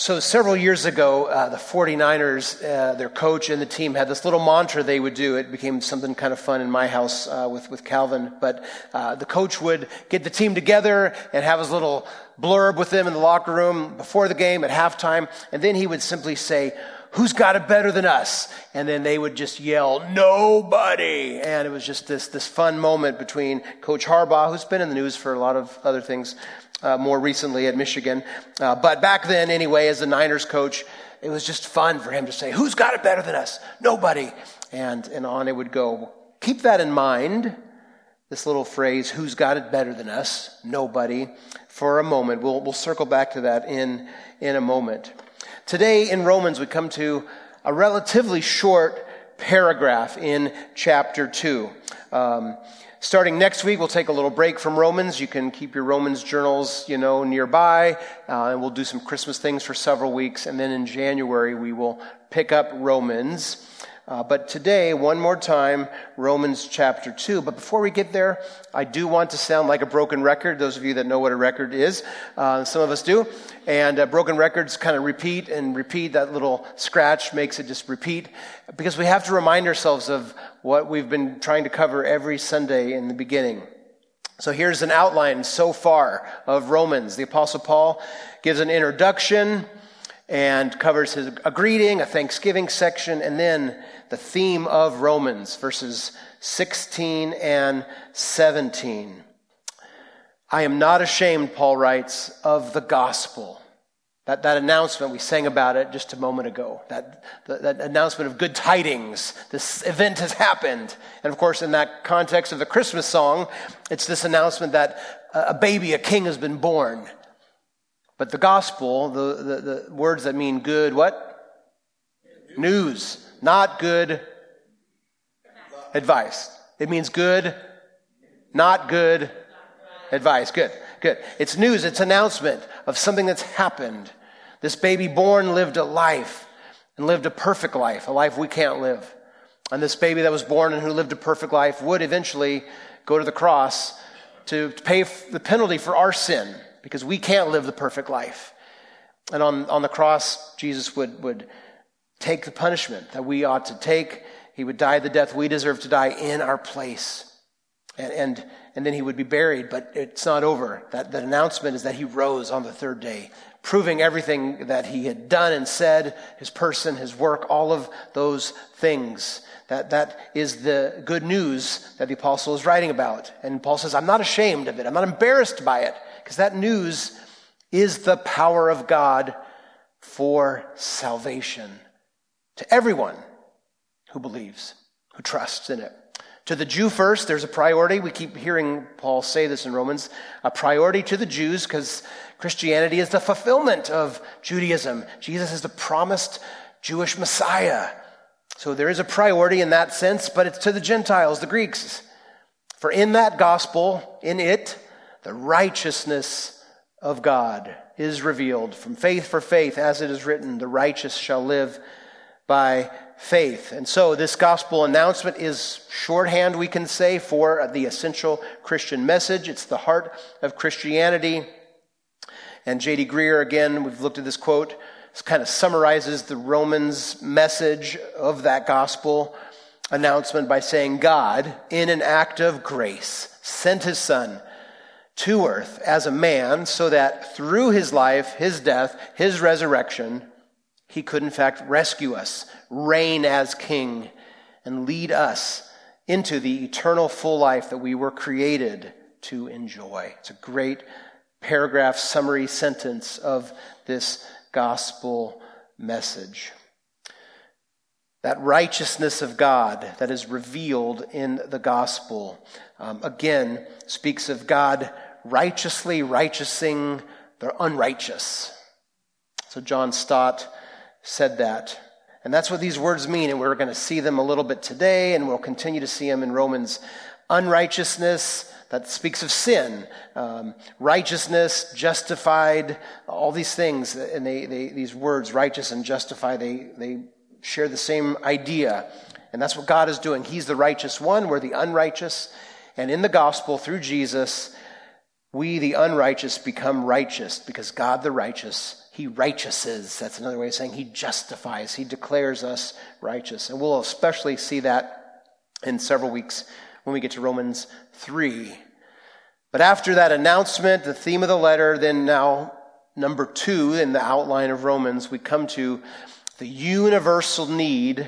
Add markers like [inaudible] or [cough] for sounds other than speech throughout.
So, several years ago, uh, the 49ers, uh, their coach and the team had this little mantra they would do. It became something kind of fun in my house uh, with, with Calvin. But uh, the coach would get the team together and have his little blurb with them in the locker room before the game at halftime. And then he would simply say, Who's got it better than us? And then they would just yell, Nobody. And it was just this, this fun moment between Coach Harbaugh, who's been in the news for a lot of other things, uh, more recently at Michigan. Uh, but back then, anyway, as the Niners coach, it was just fun for him to say, Who's got it better than us? Nobody. And, and on it would go. Keep that in mind, this little phrase, Who's got it better than us? Nobody, for a moment. We'll, we'll circle back to that in, in a moment. Today in Romans, we come to a relatively short paragraph in chapter 2. Um, Starting next week, we'll take a little break from Romans. You can keep your Romans journals, you know, nearby, uh, and we'll do some Christmas things for several weeks. And then in January, we will pick up Romans. Uh, but today, one more time, Romans chapter 2. But before we get there, I do want to sound like a broken record. Those of you that know what a record is, uh, some of us do. And uh, broken records kind of repeat and repeat. That little scratch makes it just repeat. Because we have to remind ourselves of what we've been trying to cover every Sunday in the beginning. So here's an outline so far of Romans. The Apostle Paul gives an introduction and covers his, a greeting, a thanksgiving section, and then the theme of Romans, verses 16 and 17. I am not ashamed, Paul writes, of the gospel. That, that announcement, we sang about it just a moment ago. That, that, that announcement of good tidings. This event has happened. And of course, in that context of the Christmas song, it's this announcement that a baby, a king has been born. But the gospel, the, the, the words that mean good, what? News. Not good advice. It means good, not good advice. Good, good. It's news, it's announcement of something that's happened. This baby born lived a life and lived a perfect life, a life we can't live. And this baby that was born and who lived a perfect life would eventually go to the cross to pay the penalty for our sin because we can't live the perfect life. And on, on the cross, Jesus would, would take the punishment that we ought to take. He would die the death we deserve to die in our place. And, and, and then he would be buried, but it's not over. That, that announcement is that he rose on the third day, proving everything that he had done and said, his person, his work, all of those things. That, that is the good news that the apostle is writing about. And Paul says, I'm not ashamed of it. I'm not embarrassed by it because that news is the power of God for salvation to everyone who believes, who trusts in it. To the Jew first, there's a priority. We keep hearing Paul say this in Romans a priority to the Jews because Christianity is the fulfillment of Judaism. Jesus is the promised Jewish Messiah. So there is a priority in that sense, but it's to the Gentiles, the Greeks. For in that gospel, in it, the righteousness of God is revealed from faith for faith, as it is written, the righteous shall live by faith. And so this gospel announcement is shorthand, we can say, for the essential Christian message. It's the heart of Christianity. And J.D. Greear, again, we've looked at this quote, kind of summarizes the Romans message of that gospel announcement by saying, God, in an act of grace, sent his son to earth as a man so that through his life, his death, his resurrection, he could in fact rescue us, reign as king, and lead us into the eternal full life that we were created to enjoy. It's a great paragraph summary sentence of this gospel message. That righteousness of God that is revealed in the gospel, um, again, speaks of God righteously righteousing the unrighteous. So John Stott said that. And that's what these words mean, and we're going to see them a little bit today, and we'll continue to see them in Romans. Unrighteousness, that speaks of sin. Um, righteousness, justified, all these things, and they, they, these words, righteous and justify, they, they share the same idea. And that's what God is doing. He's the righteous one, we're the unrighteous. And in the gospel, through Jesus, we, the unrighteous, become righteous because God, the righteous, he righteouses. That's another way of saying he justifies. He declares us righteous. And we'll especially see that in several weeks when we get to Romans 3. But after that announcement, the theme of the letter, then now number two in the outline of Romans, we come to the universal need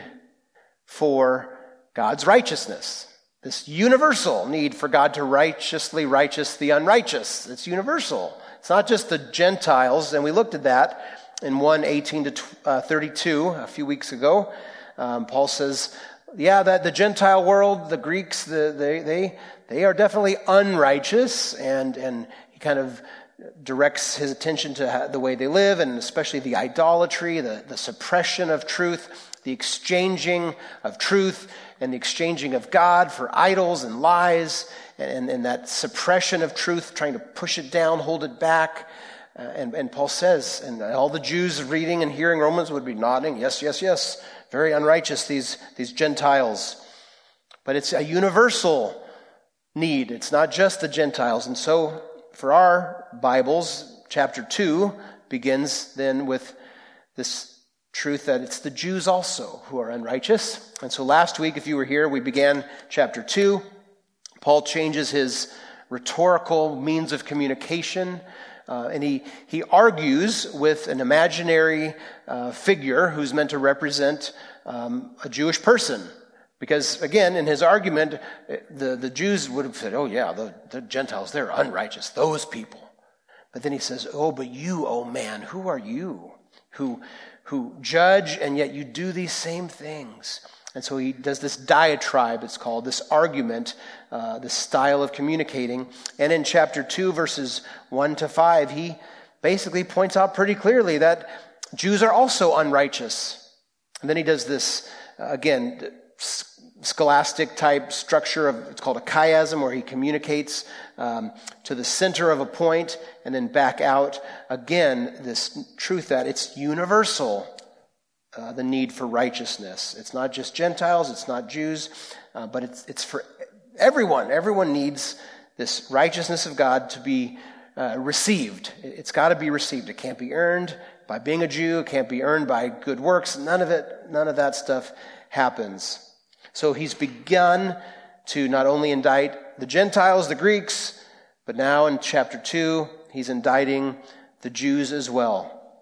for God's righteousness. This universal need for God to righteously righteous the unrighteous. It's universal. It's not just the Gentiles, and we looked at that in 1 18 to uh, 32 a few weeks ago. Um, Paul says, yeah, that the Gentile world, the Greeks, the, they, they, they are definitely unrighteous, and, and he kind of directs his attention to the way they live, and especially the idolatry, the, the suppression of truth, the exchanging of truth, and the exchanging of God for idols and lies, and, and that suppression of truth, trying to push it down, hold it back. Uh, and, and Paul says, and all the Jews reading and hearing Romans would be nodding, yes, yes, yes, very unrighteous, these, these Gentiles. But it's a universal need. It's not just the Gentiles. And so for our Bibles, chapter 2 begins then with this truth that it's the Jews also who are unrighteous. And so last week, if you were here, we began chapter 2. Paul changes his rhetorical means of communication. Uh, and he, he argues with an imaginary uh, figure who's meant to represent um, a Jewish person. Because again, in his argument, the, the Jews would have said, oh yeah, the, the Gentiles, they're unrighteous, those people. But then he says, oh, but you, oh man, who are you who, who judge and yet you do these same things? And so he does this diatribe, it's called, this argument, uh, this style of communicating. And in chapter 2, verses 1 to 5, he basically points out pretty clearly that Jews are also unrighteous. And then he does this, uh, again, scholastic type structure of it's called a chiasm where he communicates um, to the center of a point and then back out. Again this truth that it's universal uh, the need for righteousness. It's not just gentiles it's not jews uh, but it's, it's for everyone. Everyone needs this righteousness of god to be uh, received. It's got to be received. It can't be earned by being a jew. It can't be earned by good works. None of it none of that stuff happens so he's begun to not only indict the Gentiles, the Greeks, but now in chapter 2, he's indicting the Jews as well.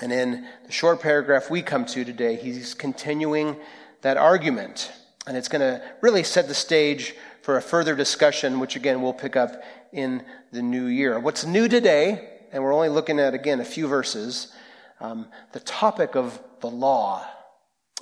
And in the short paragraph we come to today, he's continuing that argument. And it's going to really set the stage for a further discussion, which again we'll pick up in the new year. What's new today, and we're only looking at again a few verses, um, the topic of the law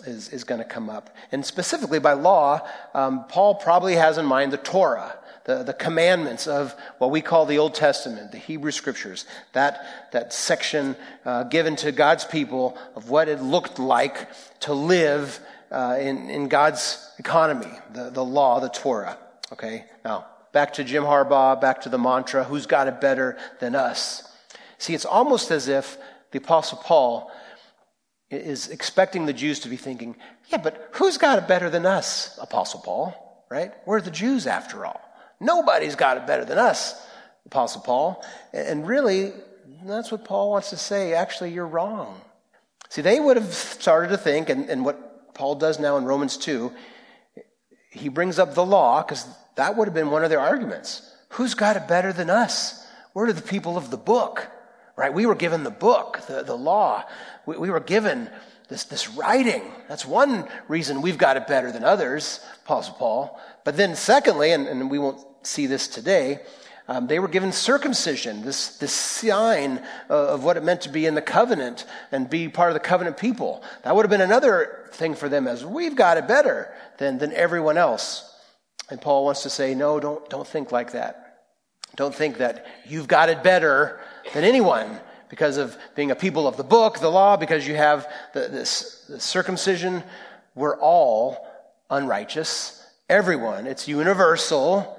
is, is going to come up. And specifically by law, um, Paul probably has in mind the Torah, the, the commandments of what we call the Old Testament, the Hebrew Scriptures, that, that section uh, given to God's people of what it looked like to live uh, in, in God's economy, the, the law, the Torah. Okay, now back to Jim Harbaugh, back to the mantra, who's got it better than us? See, it's almost as if the Apostle Paul is expecting the Jews to be thinking, yeah, but who's got it better than us, Apostle Paul, right? We're the Jews after all. Nobody's got it better than us, Apostle Paul. And really, that's what Paul wants to say. Actually, you're wrong. See, they would have started to think, and, and what Paul does now in Romans 2, he brings up the law, because that would have been one of their arguments. Who's got it better than us? We're the people of the book right? We were given the book, the, the law. We, we were given this, this writing. That's one reason we've got it better than others, Apostle Paul. But then, secondly, and, and we won't see this today, um, they were given circumcision, this, this sign of what it meant to be in the covenant and be part of the covenant people. That would have been another thing for them as we've got it better than, than everyone else. And Paul wants to say, no, don't, don't think like that. Don't think that you've got it better than anyone because of being a people of the book, the law, because you have the, this, the circumcision. We're all unrighteous. Everyone. It's universal.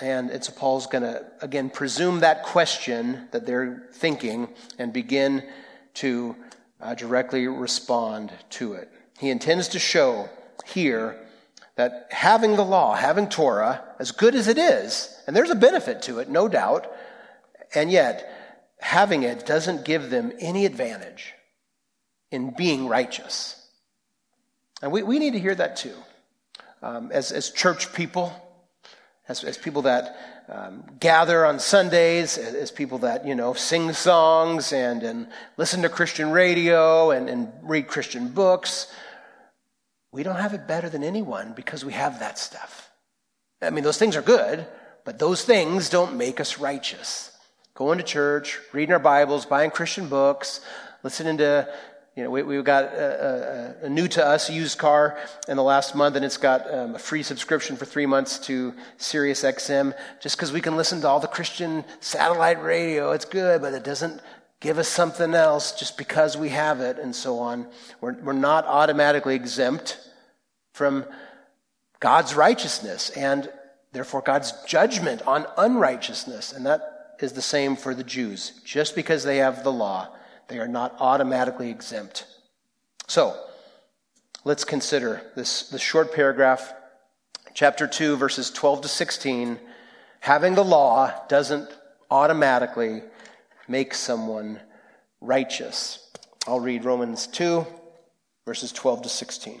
And it's Paul's going to, again, presume that question that they're thinking and begin to uh, directly respond to it. He intends to show here that having the law, having Torah, as good as it is, and there's a benefit to it, no doubt, and yet having it doesn't give them any advantage in being righteous. And we, we need to hear that too. Um, as, as church people, as, as people that um, gather on Sundays, as, as, people that, you know, sing songs and, and listen to Christian radio and, and read Christian books, we don't have it better than anyone because we have that stuff. I mean, those things are good, but those things don't make us righteous. Going to church, reading our Bibles, buying Christian books, listening to you know, we, we got a, a, a, new to us used car in the last month, and it's got um, a free subscription for three months to Sirius XM, just because we can listen to all the Christian satellite radio. It's good, but it doesn't give us something else just because we have it, and so on. We're, we're not automatically exempt from God's righteousness and therefore God's judgment on unrighteousness. And that is the same for the Jews. Just because they have the law, they are not automatically exempt. So, let's consider this, this short paragraph, chapter 2, verses 12 to 16. Having the law doesn't automatically make someone righteous. I'll read Romans 2, verses 12 to 16.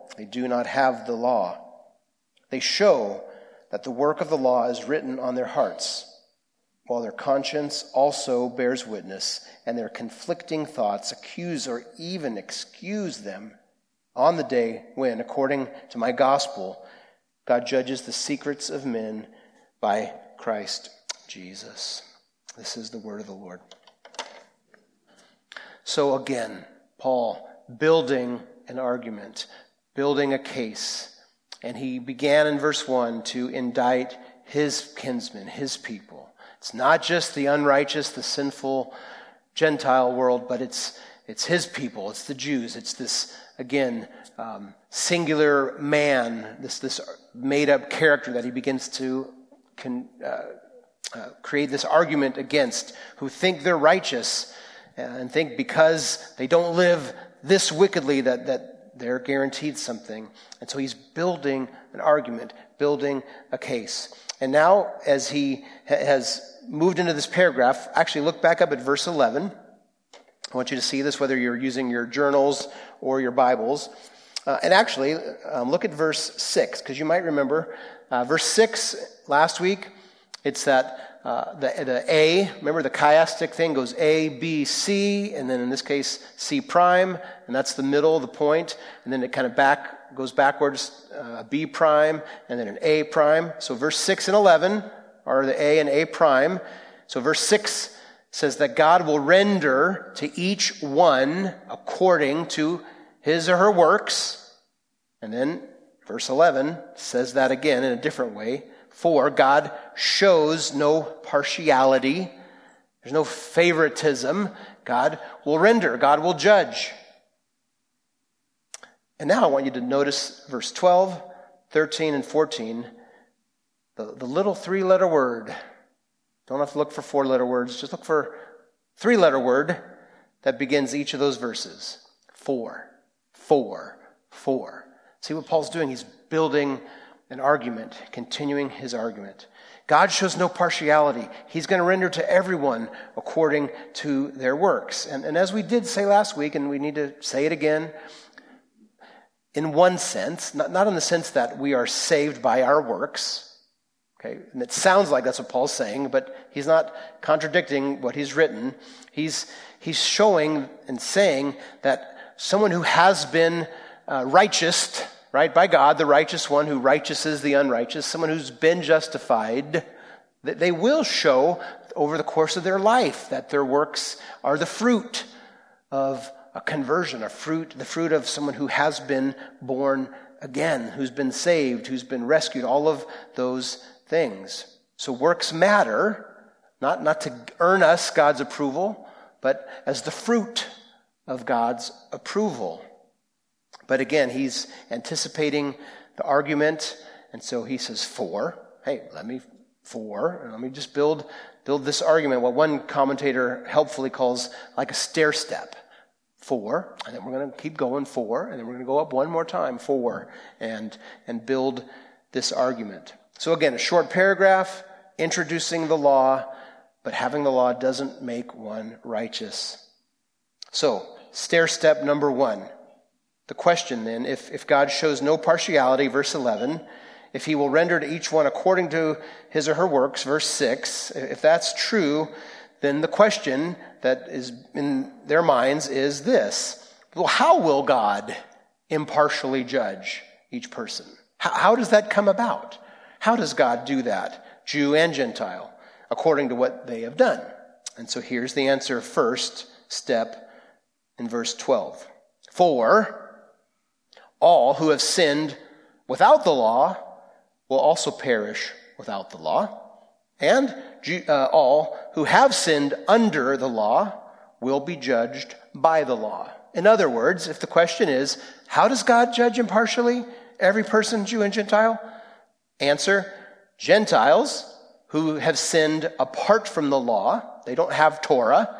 they do not have the law. They show that the work of the law is written on their hearts, while their conscience also bears witness, and their conflicting thoughts accuse or even excuse them on the day when, according to my gospel, God judges the secrets of men by Christ Jesus. This is the word of the Lord. So again, Paul building an argument, building a case and he began in verse 1 to indict his kinsmen, his people. It's not just the unrighteous, the sinful Gentile world, but it's, it's his people, it's the Jews. It's this, again, um, singular man, this, this made up character that he begins to can, uh, uh, create this argument against, who think they're righteous and think because they don't live this wickedly that, that they're guaranteed something. And so he's building an argument, building a case. And now, as he has moved into this paragraph, actually look back up at verse 11. I want you to see this whether you're using your journals or your Bibles. Uh, and actually, um, look at verse 6, because you might remember uh, verse 6 last week, it's that uh, the, the A, remember the chiastic thing goes A, B, C, and then in this case C prime, and that's the middle, the point, and then it kind of back goes backwards, uh, B prime, and then an A prime. So verse 6 and 11 are the A and A prime. So verse 6 says that God will render to each one according to his or her works. And then verse 11 says that again in a different way. For God shows no partiality, there's no favoritism. God will render, God will judge. And now I want you to notice verse 12, 13, and 14, the, the little three letter word. Don't have to look for four letter words, just look for three letter word that begins each of those verses. Four, four, four. See what Paul's doing? He's building an argument, continuing his argument. God shows no partiality. He's going to render to everyone according to their works. And, and as we did say last week, and we need to say it again, in one sense, not, not in the sense that we are saved by our works, Okay, and it sounds like that's what Paul's saying, but he's not contradicting what he's written. He's, he's showing and saying that someone who has been uh, righteous right? By God, the righteous one who righteouses the unrighteous, someone who's been justified, that they will show over the course of their life that their works are the fruit of a conversion, a fruit, the fruit of someone who has been born again, who's been saved, who's been rescued, all of those things. So works matter, not, not to earn us God's approval, but as the fruit of God's approval. But again, he's anticipating the argument, and so he says, Four. Hey, let me, four. And let me just build, build this argument, what one commentator helpfully calls like a stair step. Four, and then we're going to keep going four, and then we're going to go up one more time, four, and, and build this argument. So again, a short paragraph introducing the law, but having the law doesn't make one righteous. So, stair step number one. The question then, if, if God shows no partiality, verse 11, if he will render to each one according to his or her works, verse 6, if that's true, then the question that is in their minds is this Well, how will God impartially judge each person? How, how does that come about? How does God do that, Jew and Gentile, according to what they have done? And so here's the answer first step in verse 12. For all who have sinned without the law will also perish without the law. And uh, all who have sinned under the law will be judged by the law. In other words, if the question is, how does God judge impartially every person, Jew and Gentile? Answer, Gentiles who have sinned apart from the law, they don't have Torah,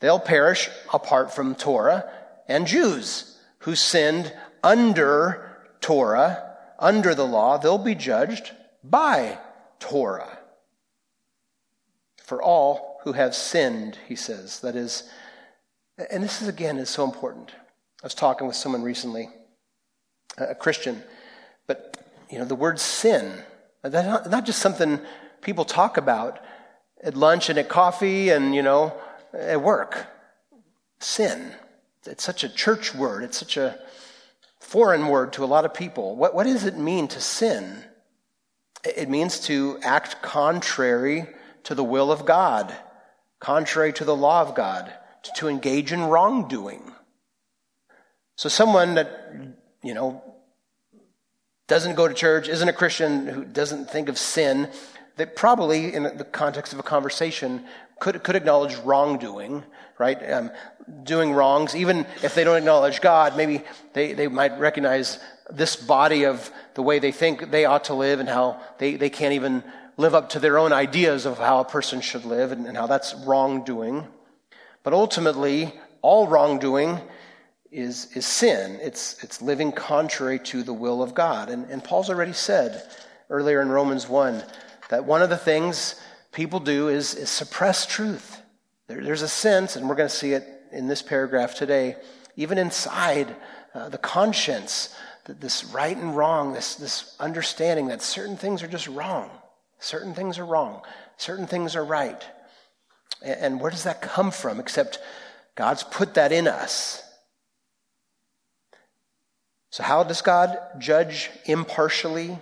they'll perish apart from Torah, and Jews who sinned under Torah, under the law, they'll be judged by Torah. For all who have sinned, he says. That is, and this is again is so important. I was talking with someone recently, a Christian, but you know, the word sin, not, not just something people talk about at lunch and at coffee and, you know, at work. Sin. It's such a church word. It's such a foreign word to a lot of people. What, what does it mean to sin? It means to act contrary to the will of God, contrary to the law of God, to, to engage in wrongdoing. So someone that, you know, doesn't go to church, isn't a Christian, who doesn't think of sin, that probably, in the context of a conversation, could, could acknowledge wrongdoing, right? Um, doing wrongs, even if they don't acknowledge God, maybe they, they might recognize this body of the way they think they ought to live and how they, they can't even live up to their own ideas of how a person should live and, and how that's wrongdoing. But ultimately, all wrongdoing is, is sin. It's, it's living contrary to the will of God. And, and Paul's already said earlier in Romans 1 that one of the things people do is, is suppress truth. There, there's a sense, and we're going to see it in this paragraph today, even inside uh, the conscience, that this right and wrong, this, this understanding that certain things are just wrong, certain things are wrong, certain things are right. And, and where does that come from? Except God's put that in us. So, how does God judge impartially?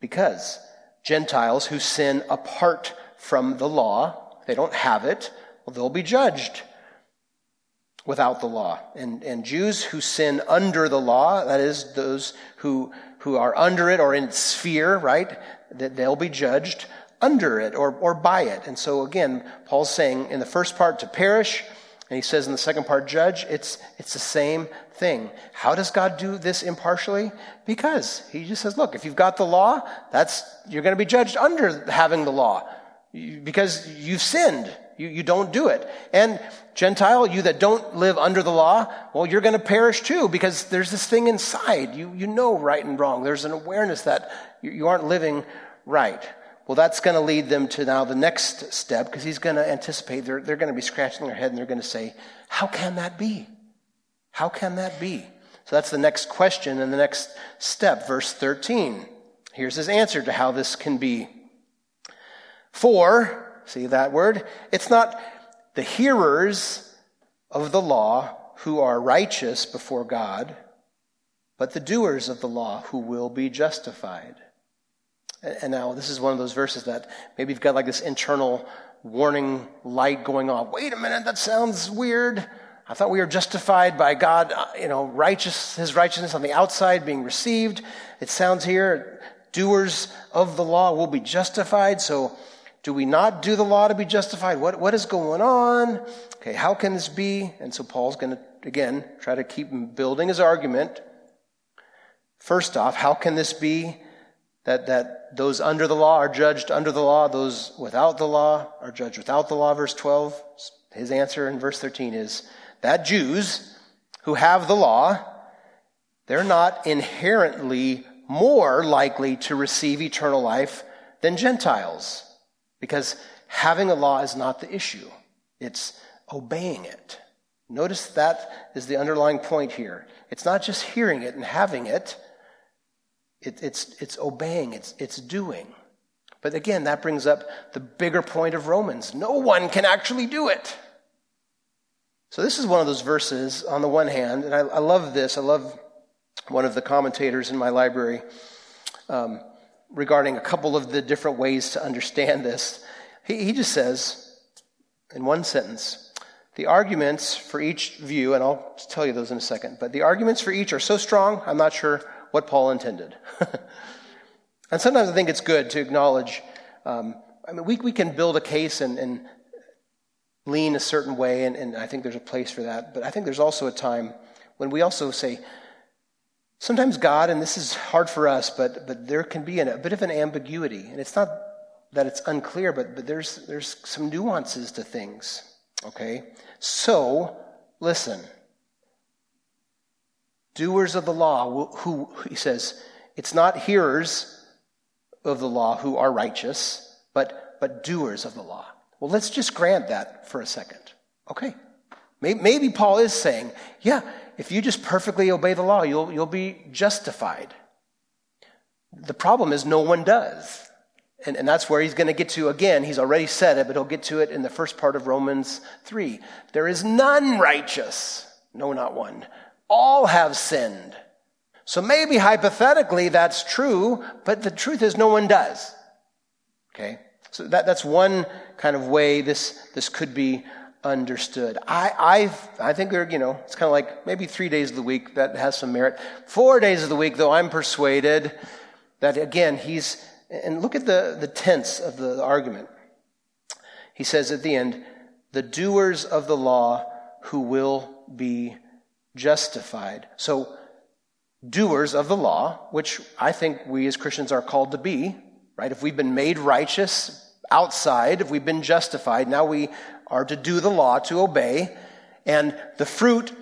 Because Gentiles who sin apart from the law, they don't have it, well, they'll be judged without the law. And, and Jews who sin under the law, that is, those who, who are under it or in its sphere, right, that they'll be judged under it or, or by it. And so again, Paul's saying in the first part to perish, and he says in the second part, judge, it's, it's the same thing. How does God do this impartially? Because he just says, look, if you've got the law, that's, you're going to be judged under having the law because you've sinned. You, you don't do it. And Gentile, you that don't live under the law, well, you're going to perish too because there's this thing inside. You, you know right and wrong. There's an awareness that you, aren't living right. Well, that's going to lead them to now the next step because he's going to anticipate they're, they're going to be scratching their head and they're going to say, How can that be? How can that be? So that's the next question and the next step, verse 13. Here's his answer to how this can be. For, see that word? It's not the hearers of the law who are righteous before God, but the doers of the law who will be justified. And now this is one of those verses that maybe you've got like this internal warning light going off. Wait a minute, that sounds weird. I thought we were justified by God, uh, you know, righteous, his righteousness on the outside being received. It sounds here, doers of the law will be justified. So do we not do the law to be justified? What, what is going on? Okay, how can this be? And so Paul's going to, again, try to keep building his argument. First off, how can this be that, that those under the law are judged under the law, those without the law are judged without the law? Verse 12. His answer in verse 13 is that Jews who have the law, they're not inherently more likely to receive eternal life than Gentiles. Because having a law is not the issue, it's obeying it. Notice that is the underlying point here. It's not just hearing it and having it, it it's, it's obeying, it's, it's doing. But again, that brings up the bigger point of Romans. No one can actually do it. So, this is one of those verses, on the one hand, and I, I love this. I love one of the commentators in my library um, regarding a couple of the different ways to understand this. He, he just says, in one sentence, the arguments for each view, and I'll tell you those in a second, but the arguments for each are so strong, I'm not sure what Paul intended. [laughs] and sometimes I think it's good to acknowledge. Um, I mean, we, we can build a case and, and lean a certain way, and, and I think there's a place for that. But I think there's also a time when we also say, sometimes God, and this is hard for us, but, but there can be an, a bit of an ambiguity. And it's not that it's unclear, but, but there's, there's some nuances to things. Okay? So, listen. Doers of the law, who, he says, it's not hearers of the law who are righteous, but, but doers of the law. Well, let's just grant that for a second. Okay. Maybe Paul is saying, yeah, if you just perfectly obey the law, you'll, you'll be justified. The problem is no one does. And, and that's where he's going to get to again. He's already said it, but he'll get to it in the first part of Romans 3. There is none righteous. No, not one. All have sinned. So maybe hypothetically that's true, but the truth is no one does. Okay? So that, that's one kind of way this, this could be understood. I, I, I think there, you know, it's kind of like maybe three days of the week that has some merit. Four days of the week, though, I'm persuaded that again, he's, and look at the, the tense of the, the argument. He says at the end, the doers of the law who will be justified. So, doers of the law, which I think we as Christians are called to be, right? If we've been made righteous outside, if we've been justified, now we are to do the law, to obey. And the fruit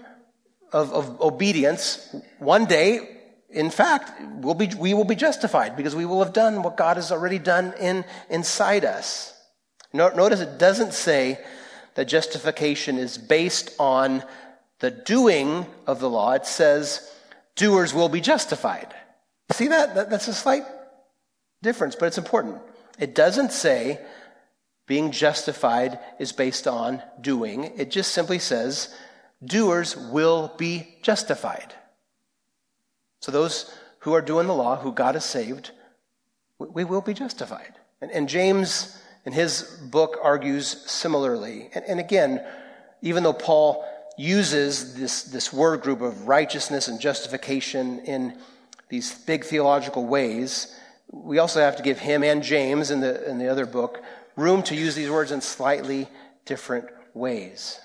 of, of obedience, one day, in fact, will be, we will be justified because we will have done what God has already done in, inside us. Notice it doesn't say that justification is based on the doing of the law. It says doers will be justified. See that? That's a slight difference, but it's important. It doesn't say being justified is based on doing. It just simply says doers will be justified. So those who are doing the law, who God has saved, we will be justified. And, and James, in his book, argues similarly. And, and again, even though Paul uses this, this word group of righteousness and justification in these big theological ways, we also have to give him and James in the, in the other book room to use these words in slightly different ways.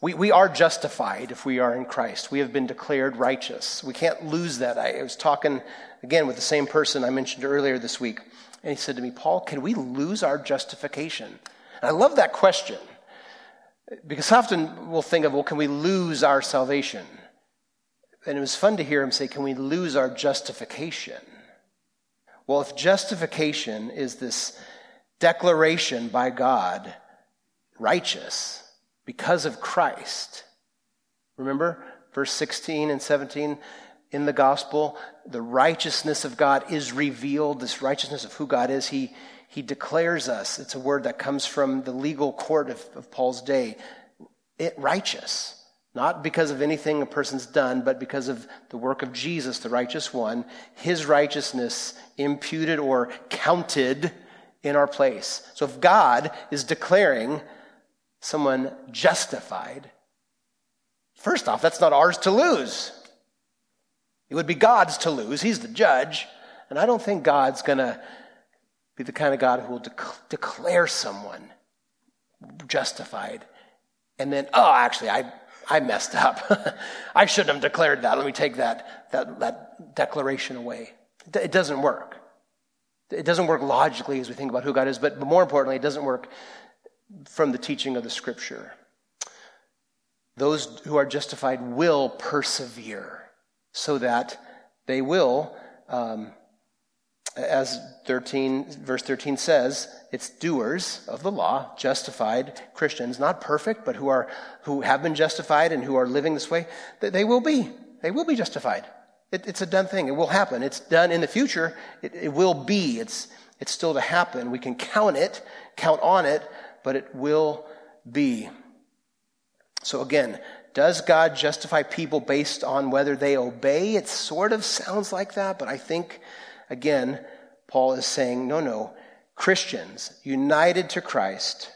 We, we are justified if we are in Christ. We have been declared righteous. We can't lose that. I was talking again with the same person I mentioned earlier this week, and he said to me, Paul, can we lose our justification? And I love that question because often we'll think of, well, can we lose our salvation? And it was fun to hear him say, can we lose our justification? Well, if justification is this declaration by God, righteous because of Christ, remember verse 16 and 17 in the gospel, the righteousness of God is revealed, this righteousness of who God is. He, he declares us. It's a word that comes from the legal court of, of Paul's day. It righteous. Not because of anything a person's done, but because of the work of Jesus, the righteous one, his righteousness imputed or counted in our place. So if God is declaring someone justified, First off, that's not ours to lose. It would be God's to lose. He's the judge. And I don't think God's going to be the kind of God who will declare someone justified and then, oh, actually, I, I messed up. [laughs] I shouldn't have declared that. Let me take that, that, that declaration away. It doesn't work. It doesn't work logically as we think about who God is, but more importantly, it doesn't work from the teaching of the scripture. Those who are justified will persevere so that they will, um, as 13, verse 13 says, it's doers of the law, justified Christians, not perfect, but who are who have been justified and who are living this way. They will be. They will be justified. It, it's a done thing. It will happen. It's done in the future. It, it will be. It's it's still to happen. We can count it, count on it, but it will be. So again, does God justify people based on whether they obey? It sort of sounds like that, but I think, again, Paul is saying, no, no. Christians united to Christ,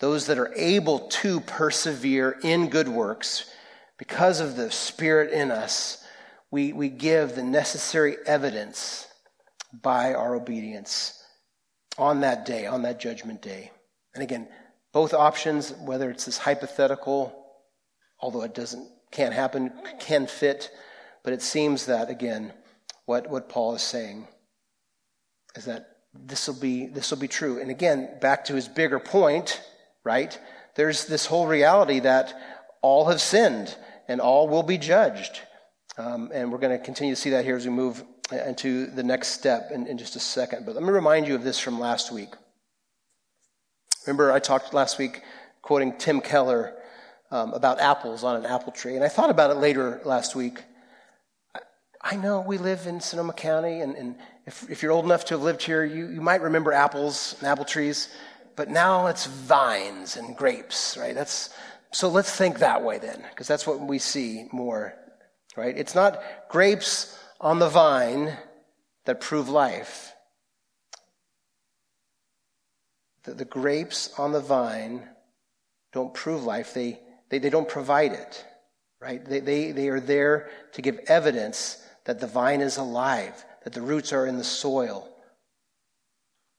those that are able to persevere in good works, because of the Spirit in us, we, we give the necessary evidence by our obedience on that day, on that judgment day. And again, both options, whether it's this hypothetical, although it doesn't, can't happen, can fit, but it seems that, again, what, what Paul is saying is that this will be this will be true. And again, back to his bigger point, right? There's this whole reality that all have sinned and all will be judged. Um, and we're going to continue to see that here as we move into the next step in, in just a second. But let me remind you of this from last week. Remember, I talked last week quoting Tim Keller um, about apples on an apple tree. And I thought about it later last week. I know we live in Sonoma County, and, and if, if, you're old enough to have lived here, you, you might remember apples and apple trees, but now it's vines and grapes, right? That's, so let's think that way then, because that's what we see more, right? It's not grapes on the vine that prove life. The, the grapes on the vine don't prove life, they, they, they don't provide it, right? They, they, they are there to give evidence that the vine is alive, that the roots are in the soil.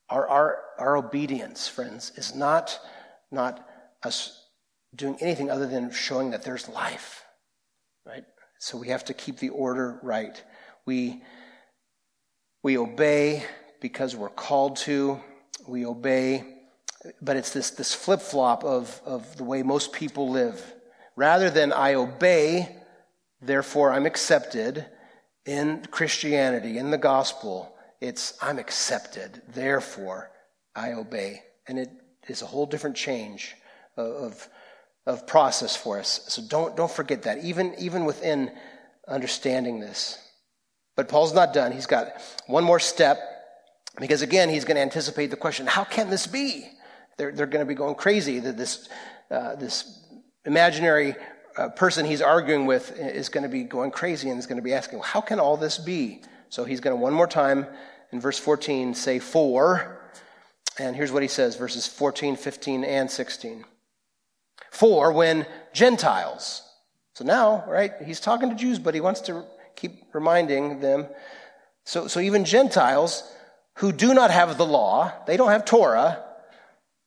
Our, our, our obedience, friends, is not, not us doing anything other than showing that there's life, right? So we have to keep the order right. We, we obey because we're called to. We obey, but it's this, this flip flop of, of the way most people live. Rather than I obey, therefore I'm accepted, in Christianity, in the gospel, it's I'm accepted, therefore I obey. And it is a whole different change of, of process for us. So don't, don't forget that, even, even within understanding this. But Paul's not done. He's got one more step because, again, he's going to anticipate the question how can this be? They're, they're going to be going crazy that this, uh, this imaginary person he's arguing with is going to be going crazy and is going to be asking, well, how can all this be? So he's going to one more time in verse 14 say, For. And here's what he says verses 14, 15, and 16. For when Gentiles, so now, right, he's talking to Jews, but he wants to keep reminding them. So, so even Gentiles who do not have the law, they don't have Torah,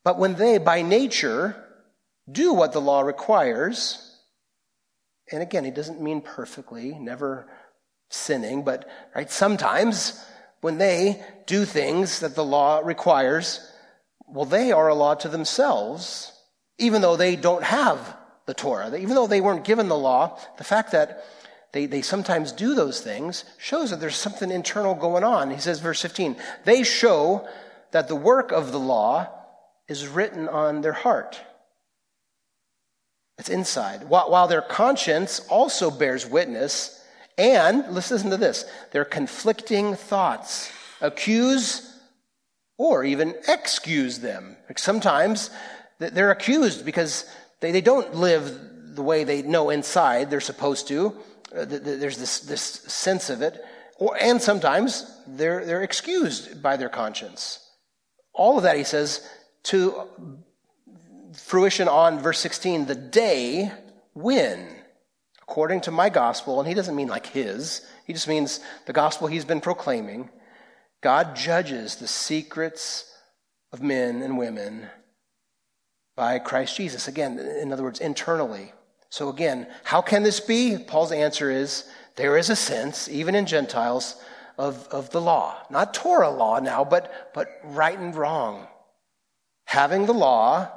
but when they, by nature, do what the law requires, and again, he doesn't mean perfectly, never sinning, but right, sometimes when they do things that the law requires, well, they are a law to themselves, even though they don't have the Torah. Even though they weren't given the law, the fact that they, they sometimes do those things shows that there's something internal going on. He says, verse 15, they show that the work of the law is written on their heart. It's inside. While, their conscience also bears witness, and let's listen to this their conflicting thoughts accuse or even excuse them. Like sometimes they're accused because they, they don't live the way they know inside they're supposed to. Uh, there's this, this sense of it. Or, and sometimes they're, they're excused by their conscience. All of that, he says, to fruition on verse 16 the day when according to my gospel, and he doesn't mean like his, he just means the gospel he's been proclaiming, God judges the secrets of men and women by Christ Jesus. Again, in other words, internally. So again, how can this be? Paul's answer is there is a sense, even in Gentiles, of, of the law. Not Torah law now, but, but right and wrong. Having the law,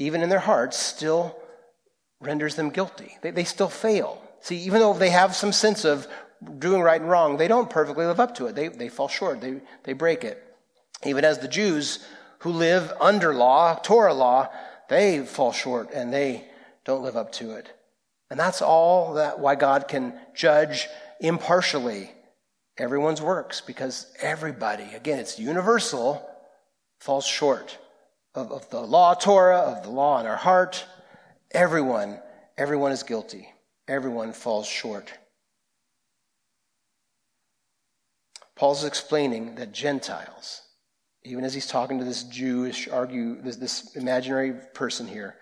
even in their hearts, still renders them guilty. They, they still fail. See, even though they have some sense of doing right and wrong, they don't perfectly live up to it. They, they fall short, they, they break it. Even as the Jews who live under law, Torah law, they fall short and they don't live up to it. And that's all that why God can judge impartially everyone's works because everybody, again, it's universal, falls short of, of the law, Torah, of the law in our heart. Everyone, everyone is guilty. Everyone falls short. Paul's explaining that Gentiles, even as he's talking to this Jewish argue this, this imaginary person here,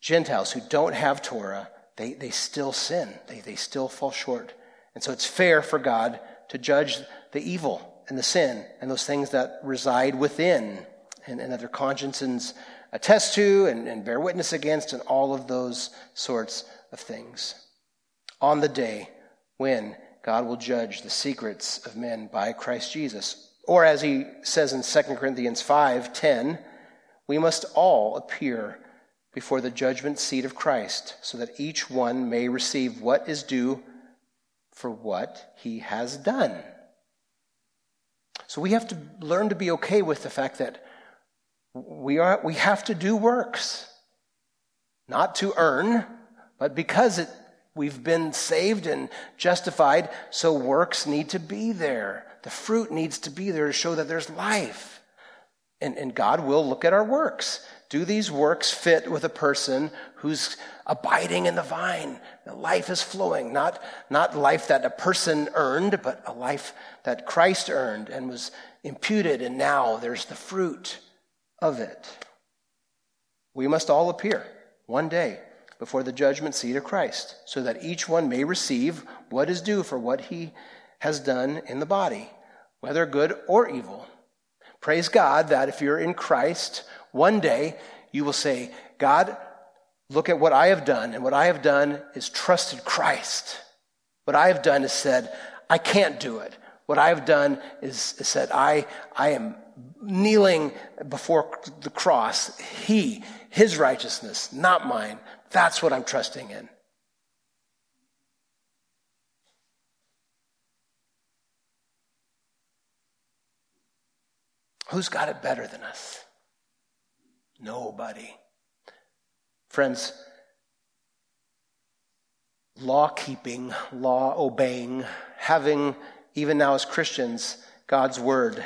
Gentiles who don't have Torah, they, they still sin. They, they still fall short. And so it's fair for God to judge the evil and the sin and those things that reside within and, and consciences attest to and, and bear witness against and all of those sorts of things. On the day when God will judge the secrets of men by Christ Jesus. Or as he says in 2 Corinthians 5 10, we must all appear before the judgment seat of Christ, so that each one may receive what is due for what he has done. So we have to learn to be okay with the fact that we, are, we have to do works, not to earn, but because it, we've been saved and justified, so works need to be there. The fruit needs to be there to show that there's life. And, and God will look at our works. Do these works fit with a person who's abiding in the vine? The Life is flowing, not, not life that a person earned, but a life that Christ earned and was imputed, and now there's the fruit of it. We must all appear one day before the judgment seat of Christ, so that each one may receive what is due for what he has done in the body, whether good or evil. Praise God that if you're in Christ, one day you will say, God, look at what I have done. And what I have done is trusted Christ. What I have done is said, I can't do it. What I have done is, is said, I, I am kneeling before the cross. He, his righteousness, not mine. That's what I'm trusting in. Who's got it better than us? Nobody. Friends, law keeping, law obeying, having, even now as Christians, God's word.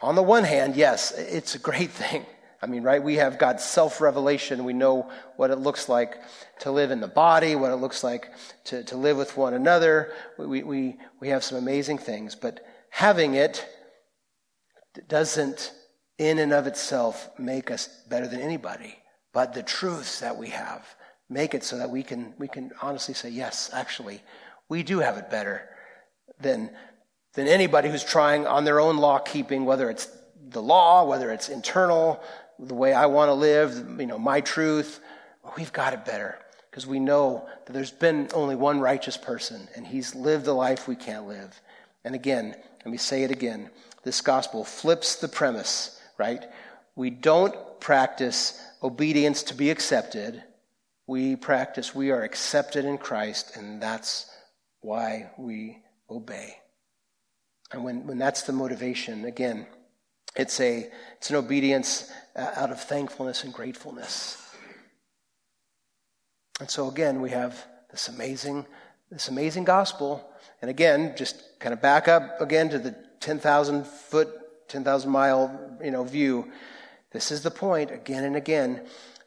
On the one hand, yes, it's a great [laughs] thing. I mean, right? We have God's self revelation. We know what it looks like to live in the body, what it looks like to, to live with one another. We, we, we have some amazing things, but having it doesn't in and of itself make us better than anybody, but the truths that we have make it so that we can, we can honestly say, yes, actually, we do have it better than, than anybody who's trying on their own law keeping, whether it's the law, whether it's internal, the way I want to live, you know, my truth. We've got it better because we know that there's been only one righteous person and he's lived the life we can't live. And again, let me say it again. This gospel flips the premise right? We don't practice obedience to be accepted. We practice we are accepted in Christ, and that's why we obey. And when, when that's the motivation, again, it's, a, it's an obedience uh, out of thankfulness and gratefulness. And so again, we have this amazing, this amazing gospel. And again, just kind of back up again to the 10,000 foot 10,000 mile you know, view. This is the point again and again.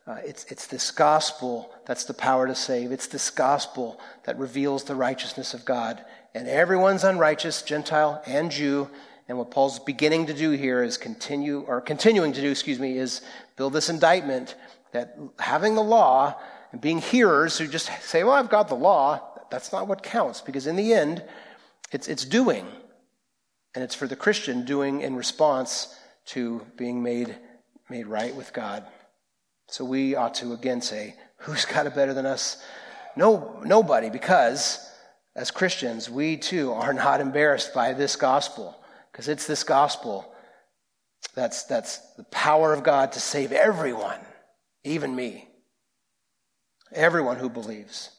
Uh, it's, it's this gospel that's the power to save. It's this gospel that reveals the righteousness of God. And everyone's unrighteous, Gentile and Jew. And what Paul's beginning to do here is continue, or continuing to do, excuse me, is build this indictment that having the law and being hearers who just say, Well, I've got the law. That's not what counts because in the end, it's, it's doing. And it's for the Christian doing in response to being made, made right with God. So we ought to again say, Who's got it better than us? No, nobody, because as Christians, we too are not embarrassed by this gospel, because it's this gospel that's, that's the power of God to save everyone, even me, everyone who believes.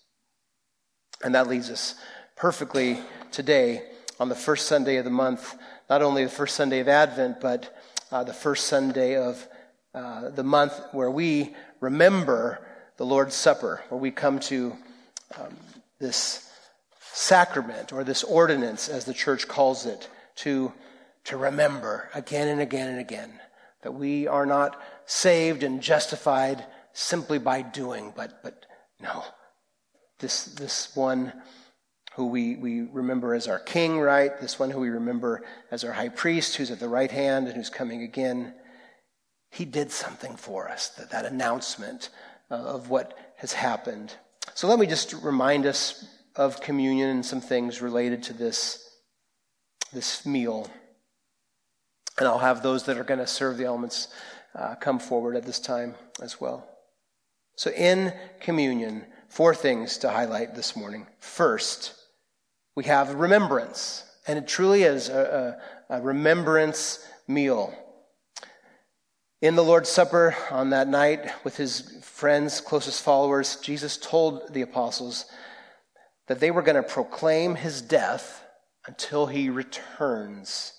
And that leads us perfectly today on the first Sunday of the month, not only the first Sunday of Advent, but uh, the first Sunday of uh, the month where we remember the Lord's Supper, where we come to um, this sacrament or this ordinance, as the church calls it, to, to remember again and again and again that we are not saved and justified simply by doing, but, but no, this, this one who we, we remember as our king, right? This one who we remember as our high priest, who's at the right hand and who's coming again. He did something for us, that, that announcement of what has happened. So let me just remind us of communion and some things related to this, this meal. And I'll have those that are going to serve the elements uh, come forward at this time as well. So, in communion, four things to highlight this morning. First, we have remembrance, and it truly is a, a, a remembrance meal. In the Lord's Supper on that night with his friends, closest followers, Jesus told the apostles that they were going to proclaim his death until he returns.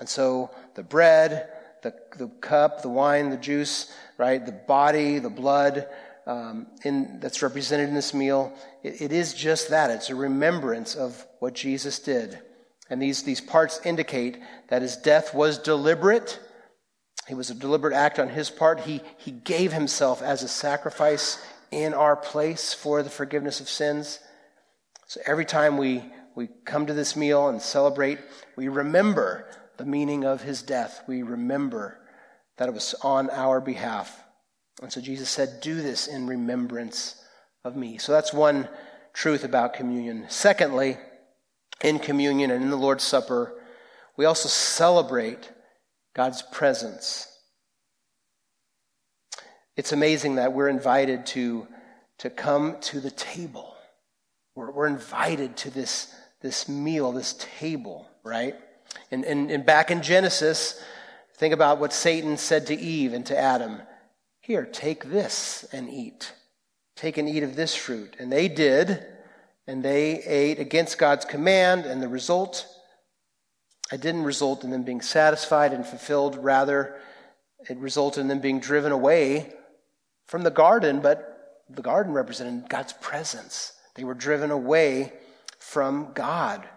And so the bread, the, the cup, the wine, the juice, right, the body, the blood, um, in, that's represented in this meal, it, it is just that. It's a remembrance of what Jesus did. And these, these parts indicate that his death was deliberate. It was a deliberate act on his part. He, he gave himself as a sacrifice in our place for the forgiveness of sins. So every time we, we come to this meal and celebrate, we remember the meaning of his death. We remember that it was on our behalf. And so Jesus said, Do this in remembrance of me. So that's one truth about communion. Secondly, in communion and in the Lord's Supper, we also celebrate God's presence. It's amazing that we're invited to, to come to the table. We're, we're invited to this, this meal, this table, right? And, and, and back in Genesis, think about what Satan said to Eve and to Adam. Here, take this and eat. Take and eat of this fruit. And they did, and they ate against God's command, and the result, it didn't result in them being satisfied and fulfilled. Rather, it resulted in them being driven away from the garden, but the garden represented God's presence. They were driven away from God.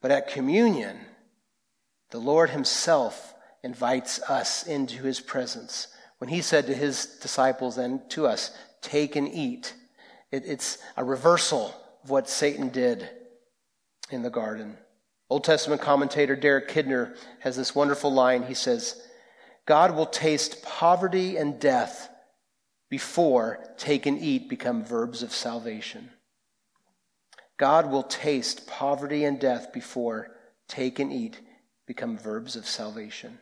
But at communion, the Lord Himself invites us into His presence when he said to his disciples and to us, Take and eat, it, it's a reversal of what Satan did in the garden. Old Testament commentator Derek Kidner has this wonderful line. He says, God will taste poverty and death before take and eat become verbs of salvation. God will taste poverty and death before take and eat become verbs of salvation.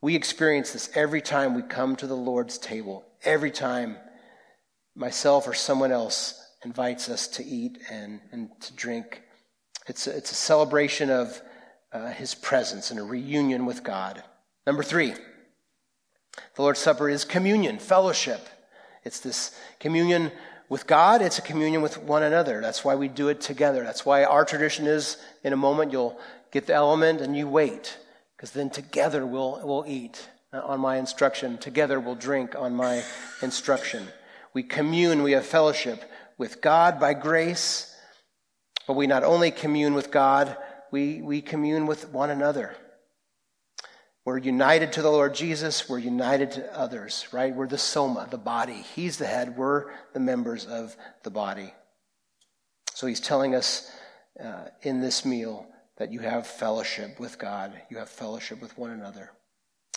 We experience this every time we come to the Lord's table, every time myself or someone else invites us to eat and, and to drink. It's a, it's a celebration of uh, His presence and a reunion with God. Number three, the Lord's Supper is communion, fellowship. It's this communion with God, it's a communion with one another. That's why we do it together. That's why our tradition is in a moment you'll get the element and you wait because then together we'll, we'll eat on my instruction. Together we'll drink on my instruction. We commune, we have fellowship with God by grace, but we not only commune with God, we, we commune with one another. We're united to the Lord Jesus. We're united to others, right? We're the soma, the body. He's the head. We're the members of the body. So he's telling us uh, in this meal that you have fellowship with God, you have fellowship with one another.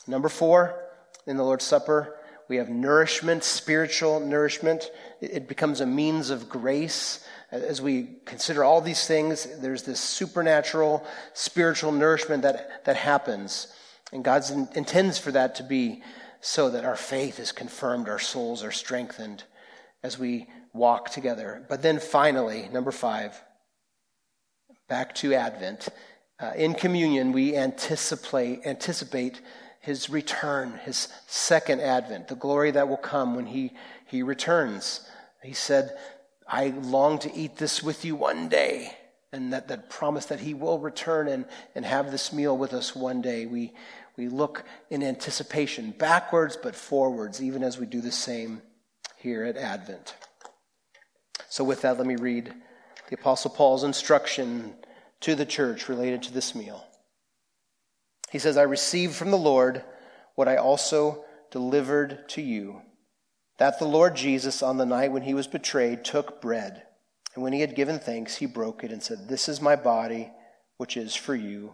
Number four, in the Lord's Supper, We have nourishment, spiritual nourishment. It becomes a means of grace. As we consider all these things, there's this supernatural, spiritual nourishment that, that happens. And God intends for that to be so that our faith is confirmed, our souls are strengthened as we walk together. But then finally, number five, back to Advent. Uh, in communion, we anticipate, anticipate his return, his second advent, the glory that will come when he, he returns. He said, I long to eat this with you one day. And that, that promise that he will return and, and have this meal with us one day. We, we look in anticipation backwards but forwards, even as we do the same here at Advent. So, with that, let me read the Apostle Paul's instruction to the church related to this meal. He says, I received from the Lord what I also delivered to you that the Lord Jesus, on the night when he was betrayed, took bread. And when he had given thanks, he broke it and said, This is my body, which is for you.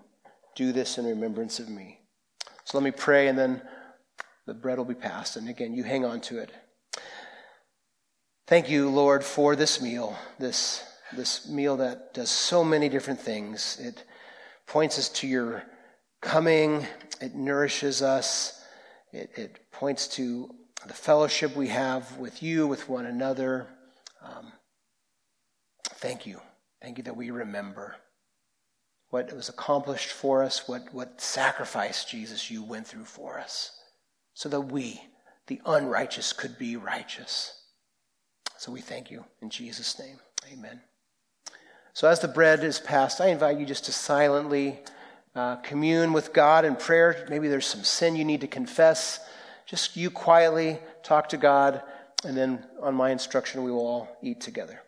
Do this in remembrance of me. So let me pray, and then the bread will be passed. And again, you hang on to it. Thank you, Lord, for this meal, this, this meal that does so many different things. It points us to your coming, it nourishes us, it, it points to the fellowship we have with you, with one another. Um, thank you. Thank you that we remember what was accomplished for us, what, what sacrifice, Jesus, you went through for us, so that we, the unrighteous, could be righteous. So we thank you in Jesus' name. Amen. So as the bread is passed, I invite you just to silently uh, commune with God in prayer. Maybe there's some sin you need to confess. Just you quietly talk to God, and then on my instruction, we will all eat together.